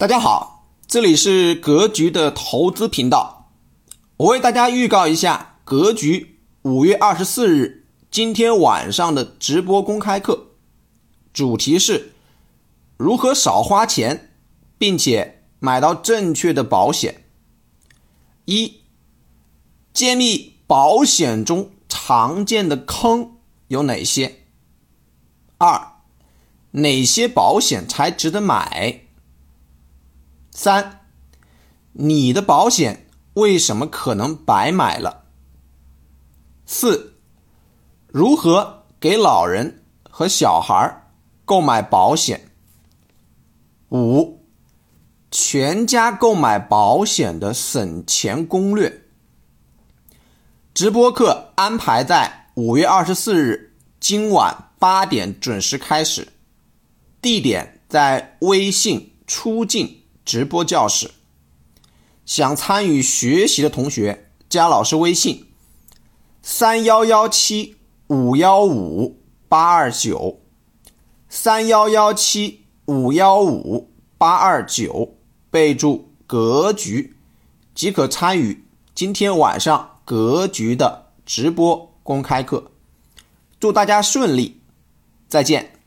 大家好，这里是格局的投资频道。我为大家预告一下格局五月二十四日今天晚上的直播公开课，主题是如何少花钱，并且买到正确的保险。一、揭秘保险中常见的坑有哪些？二、哪些保险才值得买？三，你的保险为什么可能白买了？四，如何给老人和小孩购买保险？五，全家购买保险的省钱攻略。直播课安排在五月二十四日今晚八点准时开始，地点在微信出镜。直播教室，想参与学习的同学加老师微信：三幺幺七五幺五八二九，三幺幺七五幺五八二九，备注“格局”，即可参与今天晚上格局的直播公开课。祝大家顺利，再见。